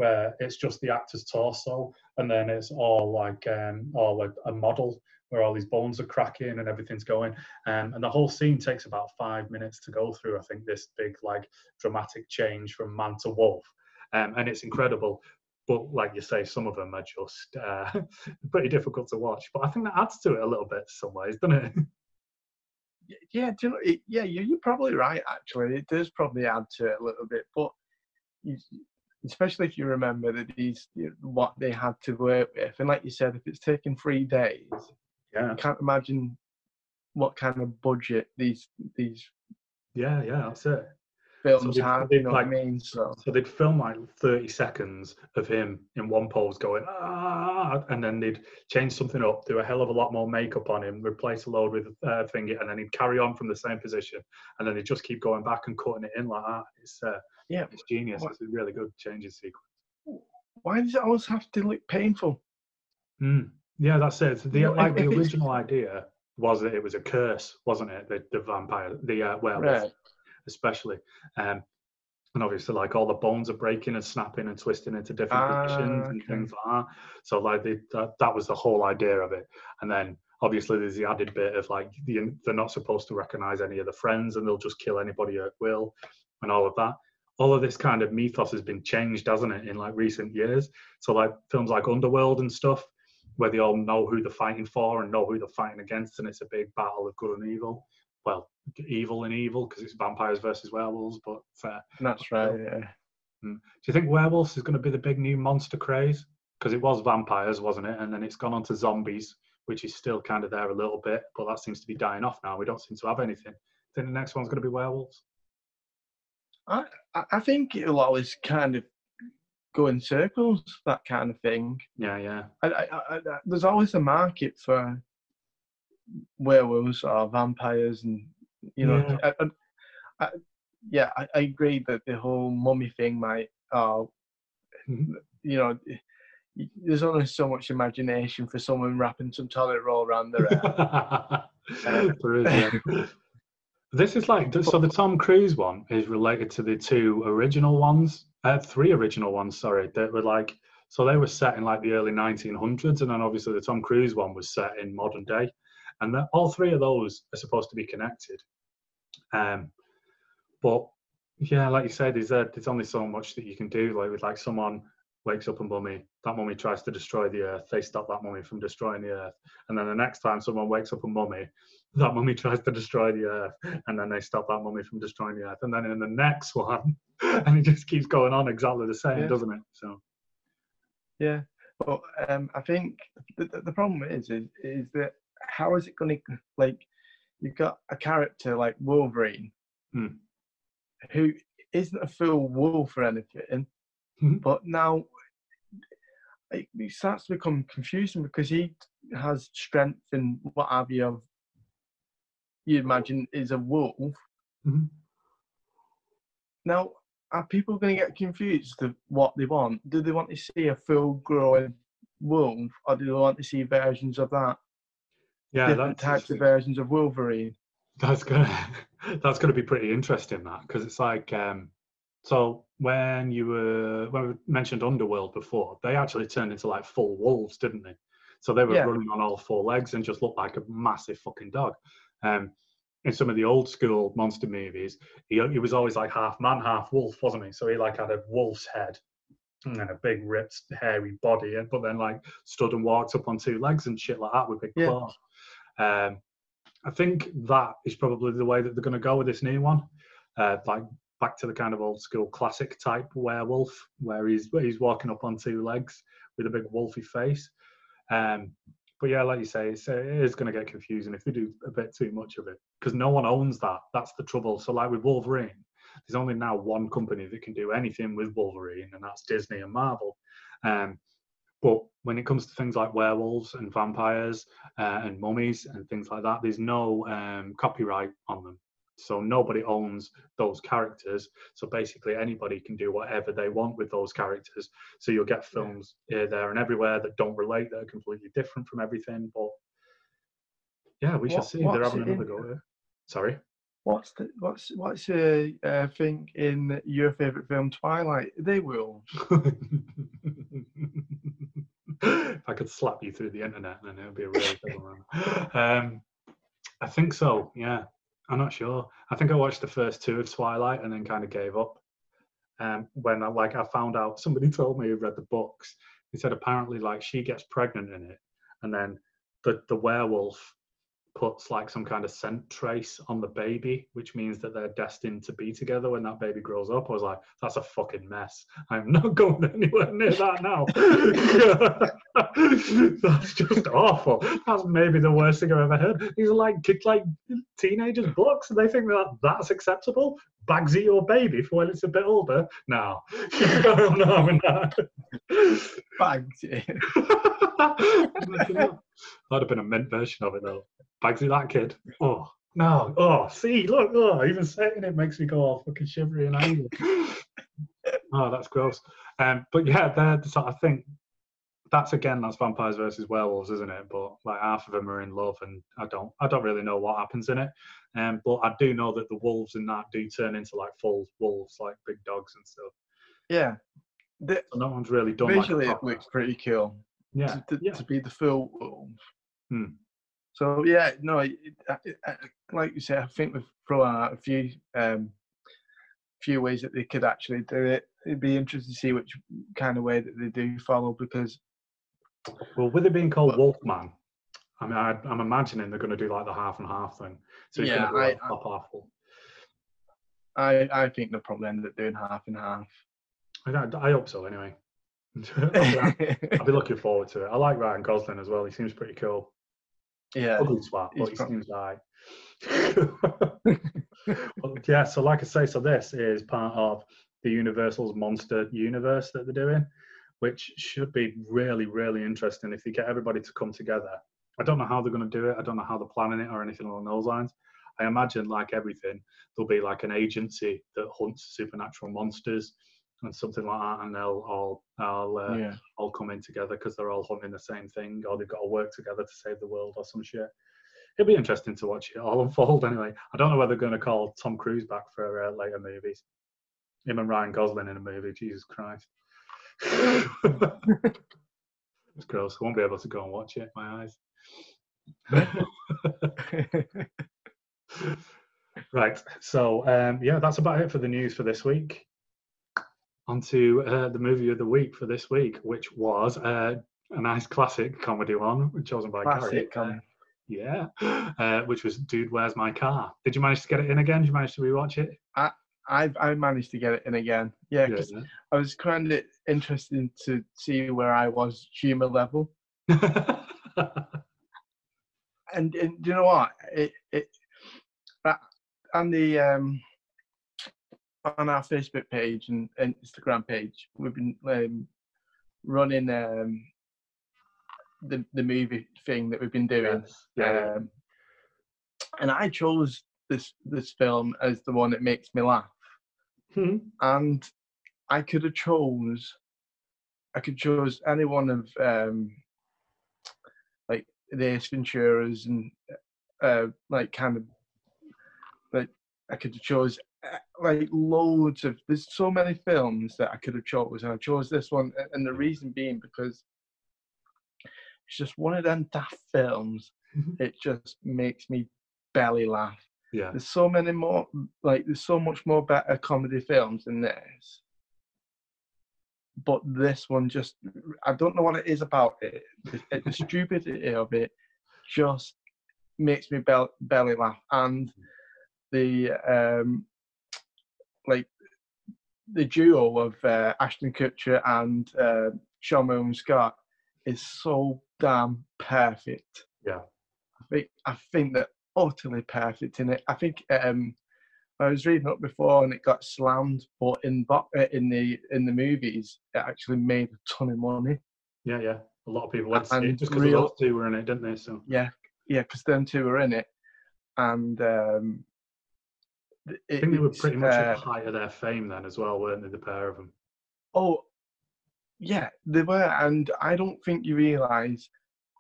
where it's just the actor's torso, and then it's all like um, all like a model where all these bones are cracking and everything's going. Um, and the whole scene takes about five minutes to go through. I think this big like dramatic change from man to wolf, um, and it's incredible. but like you say, some of them are just uh, pretty difficult to watch. But I think that adds to it a little bit some ways, doesn't it? Yeah, you know, it, yeah, you- you're probably right. Actually, it does probably add to it a little bit, but you, especially if you remember that these what they had to work with, and like you said, if it's taken three days, Yeah, I can't imagine what kind of budget these these yeah, yeah. That's it. Films have. they You know what I like- mean? So So they'd film like 30 seconds of him in one pose going, ah, and then they'd change something up, do a hell of a lot more makeup on him, replace a load with uh, thingy, and then he'd carry on from the same position. And then they'd just keep going back and cutting it in like that. It's, uh, yeah, it's genius. What- It's a really good changing sequence. why does it always have to look painful? Mm. Yeah, that's it. The, like, the original idea was that it was a curse, wasn't it? The, the vampire, the uh, werewolf. Right. Especially. Um, and obviously, like all the bones are breaking and snapping and twisting into different Ah, positions and okay. things like that. So, like, they, that, that was the whole idea of it. And then, obviously, there's the added bit of like the, they're not supposed to recognize any of the friends and they'll just kill anybody at will and all of that. All of this kind of mythos has been changed, hasn't it, in like recent years? So, like films like Underworld and stuff, where they all know who they're fighting for and know who they're fighting against, and it's a big battle of good and evil. Well, evil and evil because it's vampires versus werewolves. But uh, That's right. Yeah. do you think werewolves is going to be the big new monster craze? Because it was vampires, wasn't it? And then it's gone on to zombies, which is still kind of there a little bit, but that seems to be dying off now. We don't seem to have anything. think the next one's going to be werewolves. I, I think it'll always kind of go in circles, that kind of thing. Yeah, yeah. I, I, I, I, there's always a market for werewolves or vampires, and you know, Yeah. I, I, I, yeah, I, I agree that the whole mummy thing might, uh, you know, there's only so much imagination for someone wrapping some toilet roll around their head. This is like so. The Tom Cruise one is related to the two original ones, uh, three original ones. Sorry, that were like so they were set in like the early 1900s, and then obviously the Tom Cruise one was set in modern day, and the, all three of those are supposed to be connected. Um, but yeah, like you said, there's uh, there's only so much that you can do. Like with like someone wakes up a mummy, that mummy tries to destroy the earth, they stop that mummy from destroying the earth, and then the next time someone wakes up a mummy, that mummy tries to destroy the earth, and then they stop that mummy from destroying the earth, and then in the next one, and it just keeps going on exactly the same, Yeah. doesn't it? So Yeah, but um, I think the, the, the problem is, is is that how is it going to like you've got a character like Wolverine, Hmm. who isn't a full wolf or anything, Mhm. but now it, it starts to become confusing because he has strength and what have you of you imagine is a wolf. Mhm. Now, are people going to get confused of what they want? Do they want to see a full grown wolf, or do they want to see versions of that? Yeah, different that's types of versions of Wolverine. That's gonna that's gonna be pretty interesting that because it's like um so when you were when we mentioned Underworld before, they actually turned into like full wolves, didn't they? So they were Yeah. running on all four legs and just looked like a massive fucking dog. Um, in some of the old school monster movies, he he was always like half man, half wolf, wasn't he? So he like had a wolf's head and then a big ripped hairy body, and but then like stood and walked up on two legs and shit like that with big Yeah. claws. Um, I think that is probably the way that they're going to go with this new one. Uh, like back to the kind of old school classic type werewolf, where he's he's walking up on two legs with a big wolfy face. Um, but yeah, like you say, it's, uh, it is going to get confusing if they do a bit too much of it because no one owns that. That's the trouble. So like with Wolverine, there's only now one company that can do anything with Wolverine, and that's Disney and Marvel. Um, but when it comes to things like werewolves and vampires uh, and mummies and things like that, there's no um, copyright on them. So nobody owns those characters. So basically, anybody can do whatever they want with those characters. So you'll get films here, there, and everywhere that don't relate, that are completely different from everything. But yeah, we shall see. They're having another in- go it. Sorry. What's the what's what's a uh, thing in your favorite film Twilight? They will. if I could slap you through the internet, then it would be a good one. Um, I think so. Yeah, I'm not sure. I think I watched the first two of Twilight and then kind of gave up. um, when I like I found out somebody told me who read the books. He said apparently like she gets pregnant in it, and then the the werewolf puts like some kind of scent trace on the baby, which means that they're destined to be together when that baby grows up. I was like, that's a fucking mess. I'm not going anywhere near that now. that's just awful. That's maybe the worst thing I've ever heard. These are like kids, like teenagers' books, and they think that that's acceptable. Bagsy your baby for when it's a bit older. No, I'm not having that. Bagsy. That'd have been a mint version of it though. Bagsy that kid. Oh no. Oh, see, look, oh, even saying it makes me go all fucking shivery and angry. oh, that's gross. Um, but yeah, they're so I think that's again that's vampires versus werewolves, isn't it? But like half of them are in love, and I don't I don't really know what happens in it. Um, but I do know that the wolves in that do turn into like full wolves, like big dogs and stuff. Yeah. The, So no one's really done visually, like it looks pretty cool. Yeah, to, yeah. to be the full. Hmm. So yeah, no, it, it, it, like you said, I think we've thrown out a few um, few ways that they could actually do it. It'd be interesting to see which kind of way that they do follow because Well, with it being called Well- Wolfman, I mean, I, I'm imagining they're going to do like the half and half thing. So Yeah, be like I-. I I think they'll probably end up doing half and half. I, I hope so, anyway. I'll, be, I'll be looking forward to it. I like Ryan Gosling as well. He seems pretty cool. yeah, Ugly swat, but he prob- seems like. well, yeah, so like I say, so this is part of the Universal's monster universe that they're doing, which should be really, really interesting if you get everybody to come together. I don't know how they're going to do it. I don't know how they're planning it or anything along those lines. I imagine, like everything, there'll be like an agency that hunts supernatural monsters and something like that, and they'll all, all, uh, yeah. all come in together because they're all hunting the same thing, or they've got to work together to save the world or some shit. It'll be interesting to watch it all unfold. Anyway, I don't know whether they're going to call Tom Cruise back for uh, later movies. Him and Ryan Gosling in a movie. Jesus Christ, it's gross. I won't be able to go and watch it. My eyes. right. So um, yeah, that's about it for the news for this week. On to uh, the movie of the week for this week, which was uh, a nice classic comedy one chosen by Gary. Classic comedy. yeah, uh, which was Dude, Where's My Car? Did you manage to get it in again? Did you manage to rewatch it? I I managed to get it in again. Yeah, Yeah, 'cause I was kind of interested to see where I was humor level. and, and do you know what? It it that on the um on our Facebook page and, and Instagram page, we've been um, running um the the movie thing that we've been doing. Yeah. Um, and I chose this this film as the one that makes me laugh. Hmm. And I could have chose I could chose any one of um like the Ace Venturas and uh like kind of like I could have chose uh, like loads of there's so many films that I could have chose and I chose this one and the reason being because it's just one of them daft films. It just makes me belly laugh. Yeah. there's so many more like there's so much more better comedy films than this. But this one just i don't know what it is about it. The, the stupidity of it just makes me bel- belly laugh. And the um like the duo of uh, ashton kutcher and uh, sean Moon scott is so damn perfect Yeah. I think I think they're utterly perfect in it. I think um, I was reading up before and it got slammed, but in uh, in the in the movies, it actually made a ton of money. Yeah, yeah. A lot of people went to see And it just because those two were in it, didn't they? So Yeah, yeah, because them two were in it, and um, I think they were pretty much uh, at the height of their fame then as well, weren't they? The pair of them. Oh, yeah, they were, and I don't think you realise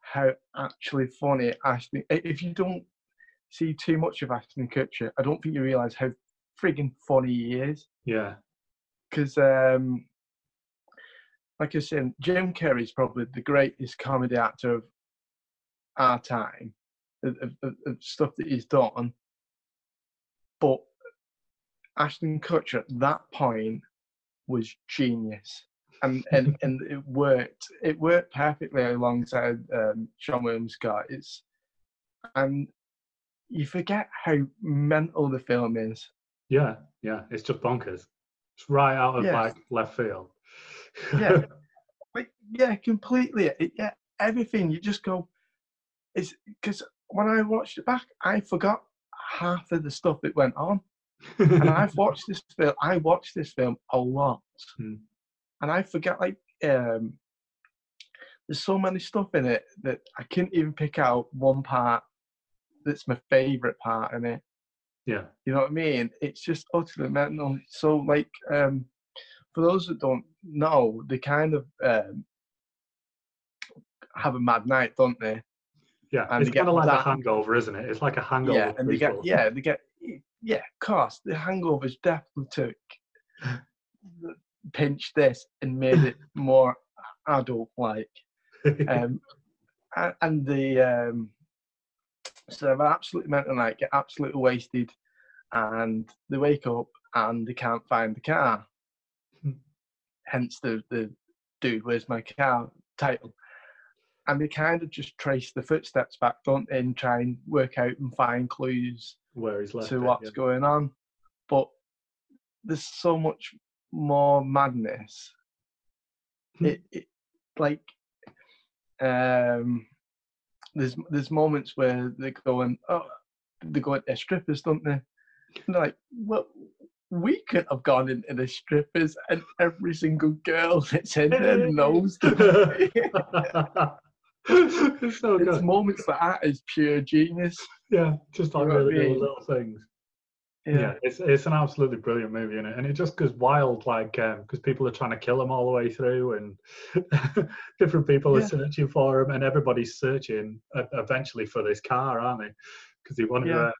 how actually funny Ashton. If you don't see too much of Ashton Kutcher, I don't think you realise how frigging funny he is. Yeah. Because, um, like I said, Jim Carrey's probably the greatest comedy actor of our time, of, of- of stuff that he's done. But Ashton Kutcher at that point was genius, and and and it worked. It worked perfectly alongside um, Seann William Scott. It's and you forget how mental the film is. Yeah, yeah, it's just bonkers. It's right out of Yes. like left field. Yeah, like yeah, completely. It, yeah, everything. You just go. It's because when I watched it back, I forgot half of the stuff that went on. and I've watched this film. I watched this film a lot, Hmm. and I forget like um, there's so many stuff in it that I couldn't even pick out one part that's my favorite part in it. yeah, You know what I mean? It's just utterly mental. So like um, for those that don't know, they kind of um, have a mad night, don't they? yeah. And it's kind of like that- a hangover, isn't it? It's like a hangover. yeah, and they get yeah, they get yeah, of course. The hangovers definitely took pinched this and made it more adult like. Um and the um so they're absolutely mental night, get absolutely wasted and they wake up and they can't find the car. Hence the the dude, where's my car title. And they kind of just trace the footsteps back, don't they, and try and work out and find clues Where he's left to it, what's yeah. going on. But there's so much more madness. Hmm. it, it like um there's there's moments where they're going oh they're going to strippers, don't they? And like, well we could have gone into the strippers and every single girl that's in there knows. it's so it's good. moments like that is pure genius. Yeah, just like I really little, mean? little things. Yeah. Yeah, it's it's an absolutely brilliant movie, is it? And it just goes wild, like because people are trying to kill him all the way through, and different people are searching for him, and everybody's searching uh, eventually for this car, aren't they? Because they want to Yeah. uh,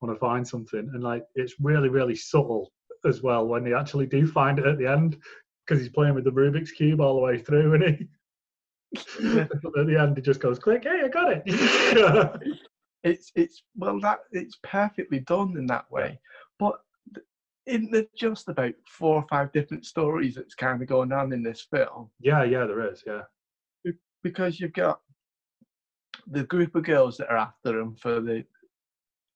want to find something, and like it's really really subtle as well when they actually do find it at the end, because he's playing with the Rubik's cube all the way through, and he. At the end, he just goes, "Click! Hey, I got it!" it's it's well that it's perfectly done in that way but th- in the just about four or five different stories that's kind of going on in this film yeah, yeah, there is. Yeah, because you've got the group of girls that are after him for the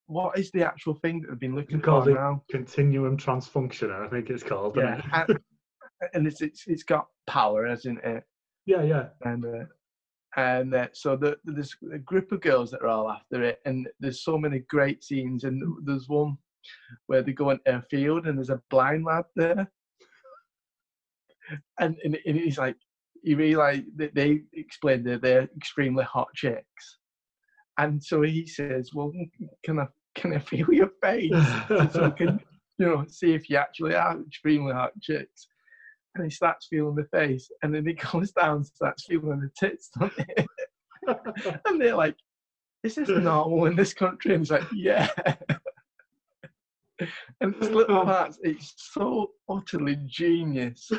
what is the actual thing that they've been looking for now continuum transfunctioner, I think it's called. yeah it? and, and it's, it's it's got power hasn't it yeah, yeah. and uh, and uh, so the, there's a group of girls that are all after it, and there's so many great scenes. And there's one where they go into a field, and there's a blind lad there, and and, and he's like, you realise that they explain that they're extremely hot chicks, and so he says, "Well, can I can I feel your face so I can you know see if you actually are extremely hot chicks?" And he starts feeling the face, and then he goes down, and starts feeling the tits, don't and they're like, "Is this normal in this country?" And he's like, "Yeah." and it's little parts. It's so utterly genius.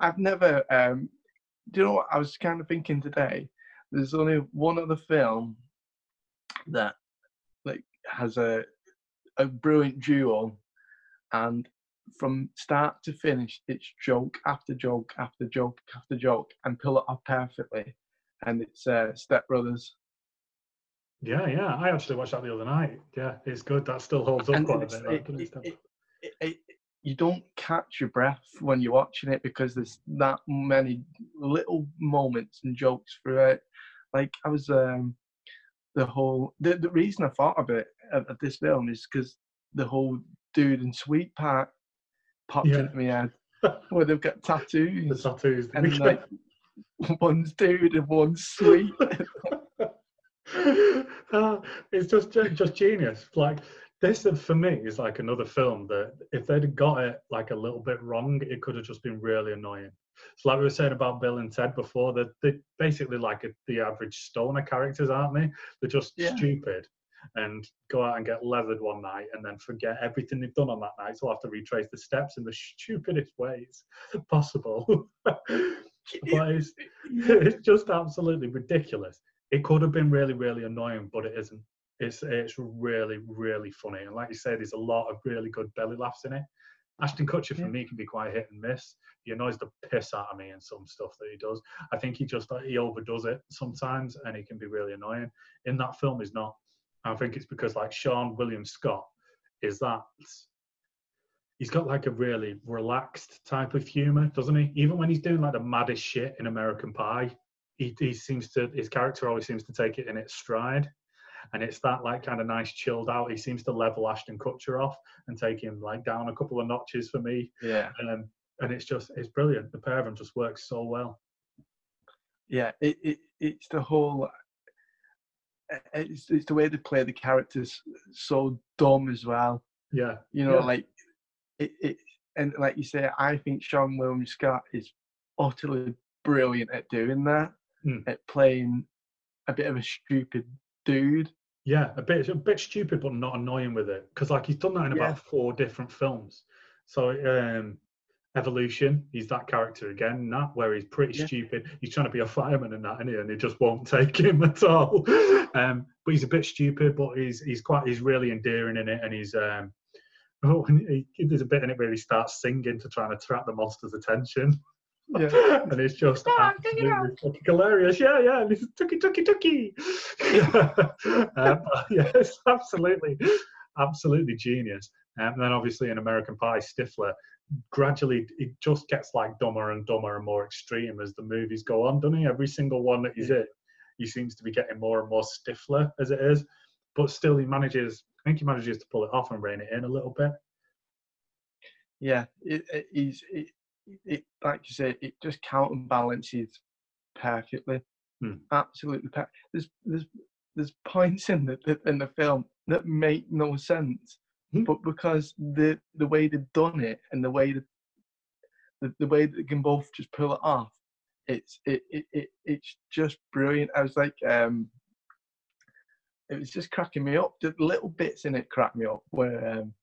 I've never. Um, do you know what I was kind of thinking today? There's only one other film that like has a a brilliant duo, and from start to finish, it's joke after joke after joke after joke, and pull it off perfectly. And it's uh, Step Brothers. yeah, yeah. I actually watched that the other night. Yeah, it's good. That still holds up and quite a bit. it- it- it- you don't catch your breath when you're watching it because there's that many little moments and jokes throughout. Like I was, um, the whole the, the reason I thought of it of, of this film is because the whole dude and sweet part popped Yeah. into my head where they've got tattoos. the tattoos and like one's dude and one's sweet. Ah, it's just just genius. Like this, uh, for me, is like another film that if they'd got it like a little bit wrong, it could have just been really annoying. It's like we were saying about Bill and Ted before. That they're basically like a, the average stoner characters, aren't they? They're just Yeah. stupid and go out and get leathered one night and then forget everything they've done on that night. So I'll have to retrace the steps in the stupidest ways possible. but it's, it's just absolutely ridiculous. It could have been really, really annoying, but it isn't. It's it's really, really funny. And like you say, there's a lot of really good belly laughs in it. Ashton Kutcher for Yeah. me can be quite hit and miss. He annoys the piss out of me in some stuff that he does. I think he just he overdoes it sometimes, and he can be really annoying. In that film, he's not. I think it's because like Seann William Scott is that he's got like a really relaxed type of humor, doesn't he? Even when he's doing like the maddest shit in American Pie, he, he seems to his character always seems to take it in its stride. And it's that like kind of nice chilled out. He seems to level Ashton Kutcher off and take him like down a couple of notches for me. Yeah, Um, and it's just it's brilliant. The pair of them just works so well. yeah. It, it it's the whole. Uh, It's, it's the way they play the characters so dumb as well. Yeah, You know, Yeah. like it, it. And like you say, I think Seann William Scott is utterly brilliant at doing that, Mm. at playing a bit of a stupid dude. yeah, a bit a bit stupid, but not annoying with it. Because like he's done that in Yeah. about four different films. So um, Evolution, he's that character again. That where he's pretty Yeah. stupid. He's trying to be a fireman and that, and he, and he just won't take him at all. Um, but he's a bit stupid, but he's he's quite he's really endearing in it, and he's um, oh, and he, there's a bit in it where he starts singing to try and attract the monster's attention. Yeah. and it's just Come it absolutely hilarious. Yeah, yeah. And it's tucky, tucky, tucky. um, yes, absolutely, absolutely genius. Um, and then obviously in American Pie, Stifler gradually it just gets like dumber and dumber and more extreme as the movies go on, doesn't he? Every single one that he's in, he seems to be getting more and more Stifler as it is. But still, he manages. I think he manages to pull it off and rein it in a little bit. yeah, it, it, he's, it, it, like you say, it just counterbalances perfectly. Hmm. Absolutely perfect. There's, there's, there's points in the in the film that make no sense, Hmm. but because the the way they've done it and the way that the, the way that they can both just pull it off, it's it, it, it it's just brilliant. I was like, um, it was just cracking me up. The little bits in it cracked me up where um,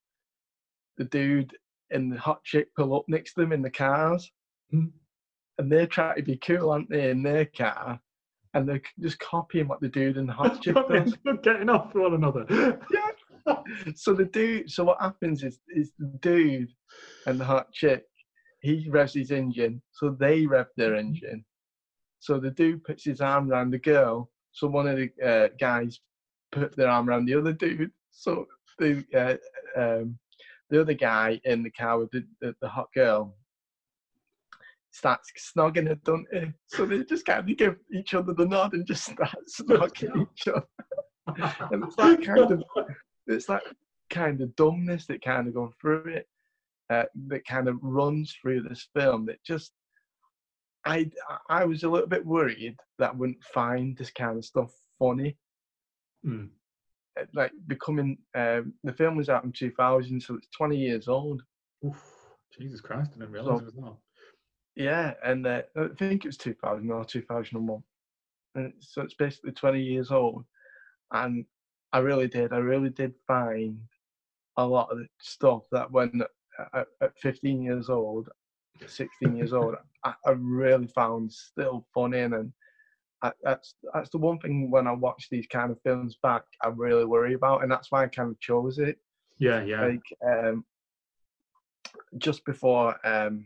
the dude and the hot chick pull up next to them in the cars, Hmm. and they're trying to be cool, aren't they, in their car, and they're just copying what the dude and the hot chick does. getting off one another. Yeah. so the dude, so what happens is, is the dude and the hot chick, he revs his engine, so they rev their engine. So the dude puts his arm around the girl, so one of the uh, guys put their arm around the other dude. So the uh, um, the other guy in the car with the, the, the hot girl starts snogging her, don't he? So they just kind of give each other the nod and just start snogging each other. And it's that kind of it's that kind of dumbness that kind of goes through it, uh, that kind of runs through this film. That just, I I was a little bit worried that I wouldn't find this kind of stuff funny. Mm. Like becoming, um, the film was out in 2000, so it's 20 years old. Oof, Jesus Christ, I didn't realise So- it was that. Yeah, and uh, I think it was 2000 or 2001. And so it's basically 20 years old. And I really did, I really did find a lot of the stuff that when at, at 15 years old, 16 years old, I, I really found still funny. And I, that's that's the one thing when I watch these kind of films back, I really worry about, and that's why I kind of chose it Yeah, yeah. like um just before um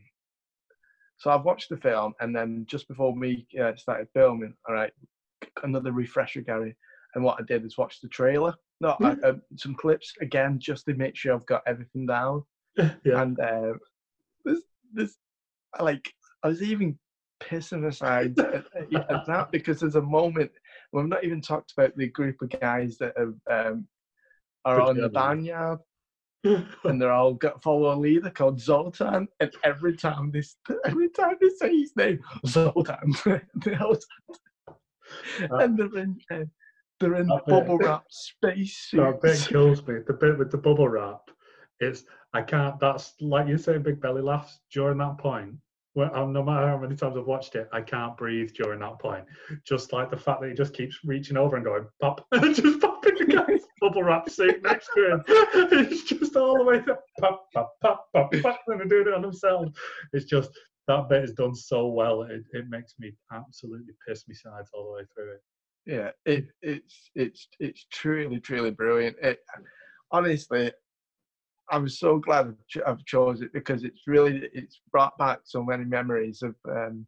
so I've watched the film and then just before we uh, started filming all right another refresher Gary and what I did is watch the trailer. No I, uh, some clips again just to make sure I've got everything down. Yeah. and uh, this this like I was even pissing aside at, at- at that because there's a moment we've not even talked about the group of guys that have um, are Good on the barnyard and they're all got follow a leader called Zoltan, and every time they every time they say his name, Zoltan, they always- and they're in uh, they're in That bit- bubble wrap space that bit kills me. The bit with the bubble wrap. It's I can't. That's like you say, big belly laughs during that point. Well, um, no matter how many times I've watched it, I can't breathe during that point. Just like the fact that he just keeps reaching over and going pop, and just popping the guy's bubble wrap suit next to him. It's just all the way to pop, pop, pop, pop, pop, and they're doing it on themselves. It's just that bit is done so well. It, it makes me absolutely piss me sides all the way through it. Yeah, it, it's it's it's truly truly brilliant. It, honestly, I'm so glad I've, ch- I've chose it because it's really it's brought back so many memories of um,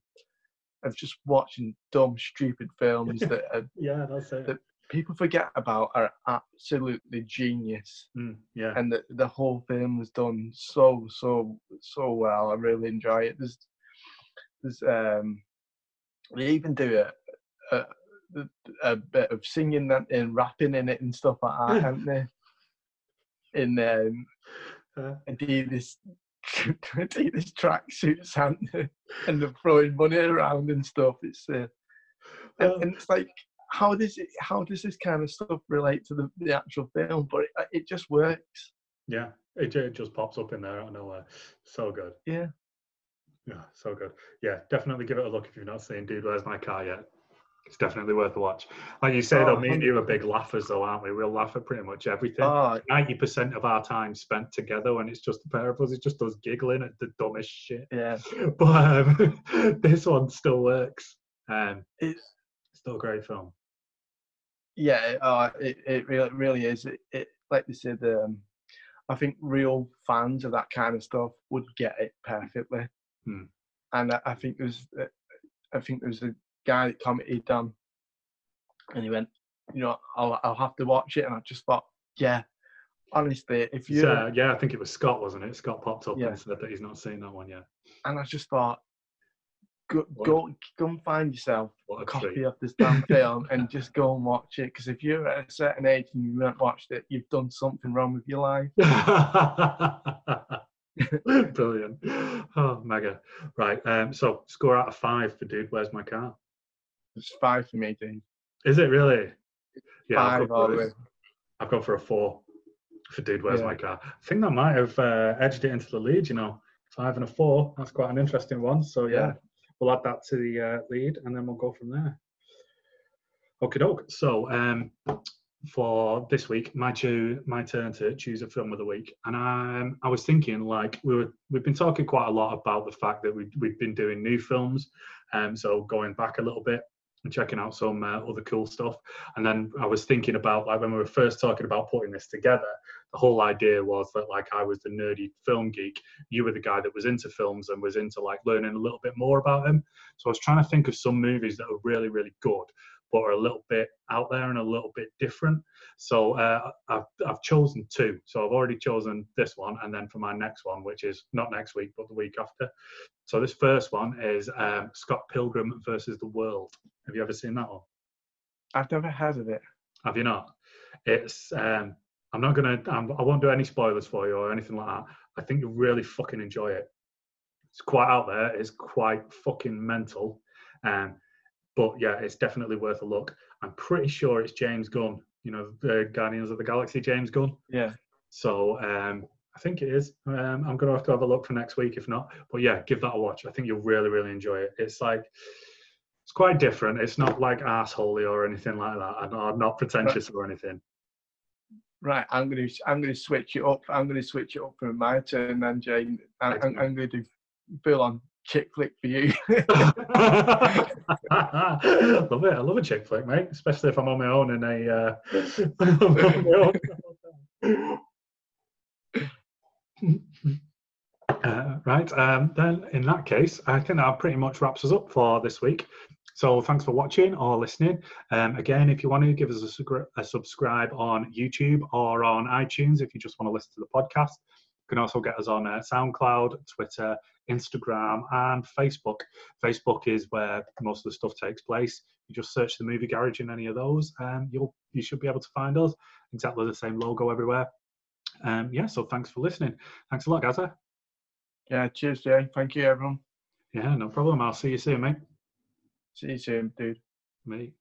of just watching dumb, stupid films that are, Yeah, that's it. that people forget about are absolutely genius, Mm, yeah. and the the whole film was done so so so well. I really enjoy it. There's there's um they even do a a, a bit of singing and- and rapping in it and stuff like that, haven't they? In um, Uh, Adidas Adidas tracksuits and and they're throwing money around and stuff. It's uh, and, and it's like how does it how does this kind of stuff relate to the, the actual film? But it, uh, it just works. yeah. It, it just pops up in there out of nowhere. So good. Yeah. Yeah, so good. Yeah, definitely give it a look if you've not seen Dude, Where's My Car yet. It's definitely worth a watch. Like you say, though, Oh, me and you are big laughers, though, aren't we? We'll laugh at pretty much everything. Oh, Ninety percent of our time spent together when it's just the pair of us. It's just us giggling at the dumbest shit. yeah. But um, this one still works. Um, It's still a great film. yeah. Uh, it it really really is. It, it like they said. Um, I think real fans of that kind of stuff would get it perfectly. Hmm. And I, I think there's uh, I think there's a guy that commented on, and he went, you know, I'll I'll have to watch it, and I just thought, yeah, honestly, if you yeah, I think it was Scott, wasn't it? Scott popped up Yeah. and said that he's not seen that one yet. and I just thought, go What? go go and find yourself a a copy treat. of this damn film and just go and watch it. Because if you're at a certain age and you haven't watched it, you've done something wrong with your life. Brilliant. Oh, mega. Right. Um, so score out of five for Dude, Where's My Car? It's five for me, Dean. Is it really? Yeah, I've gone all for the a- way. I've gone for a four for Dude, Where's Yeah. My Car? I think that might have uh, edged it into the lead, you know. Five and a four. That's quite an interesting one. So, yeah, Yeah. we'll add that to the uh, lead and then we'll go from there. Okay, doke. So, um, for this week, my my turn to choose a film of the week, and um, I was thinking like we were we've been talking quite a lot about the fact that we we've been doing new films, um, so going back a little bit and checking out some uh, other cool stuff, and then I was thinking about like when we were first talking about putting this together, the whole idea was that like I was the nerdy film geek, you were the guy that was into films and was into like learning a little bit more about them. So I was trying to think of some movies that are really really good but are a little bit out there and a little bit different. So uh, I've, I've chosen two. So I've already chosen this one, and then for my next one, which is not next week, but the week after. So this first one is um, Scott Pilgrim versus the World. Have you ever seen that one? I've never heard of it. Have you not? It's um, I'm not gonna I'm, I won't do any spoilers for you or anything like that. I think you'll really fucking enjoy it. It's quite out there. It's quite fucking mental. Um, but yeah, it's definitely worth a look. I'm pretty sure it's James Gunn. You know, the Guardians of the Galaxy, James Gunn. Yeah. So um, I think it is. Um, I'm gonna have to have a look for next week if not. But yeah, give that a watch. I think you'll really, really enjoy it. It's like it's quite different. It's not like assholey or anything like that. and I'm not pretentious or anything. Right, I'm gonna I'm gonna switch it up. I'm gonna switch it up for my turn then, Jane. I'm, I'm gonna do full on chick flick for you. love it. I love a chick flick, mate. Especially if I'm on my own in a. Uh, I'm on my own. Uh, right. Um, then, in that case, I think that pretty much wraps us up for this week. So, thanks for watching or listening. Um, again, if you want to give us a, a subscribe on YouTube or on iTunes, if you just want to listen to the podcast, you can also get us on uh, SoundCloud, Twitter, Instagram, and Facebook. Facebook is where most of the stuff takes place. You just search the Movie Garage in any of those, and you'll you should be able to find us. Exactly the same logo everywhere. Um, yeah. So, thanks for listening. Thanks a lot, Gaza. yeah, cheers, Jay. Thank you, everyone. Yeah, no problem. I'll see you soon, mate. See you soon, dude. Mate.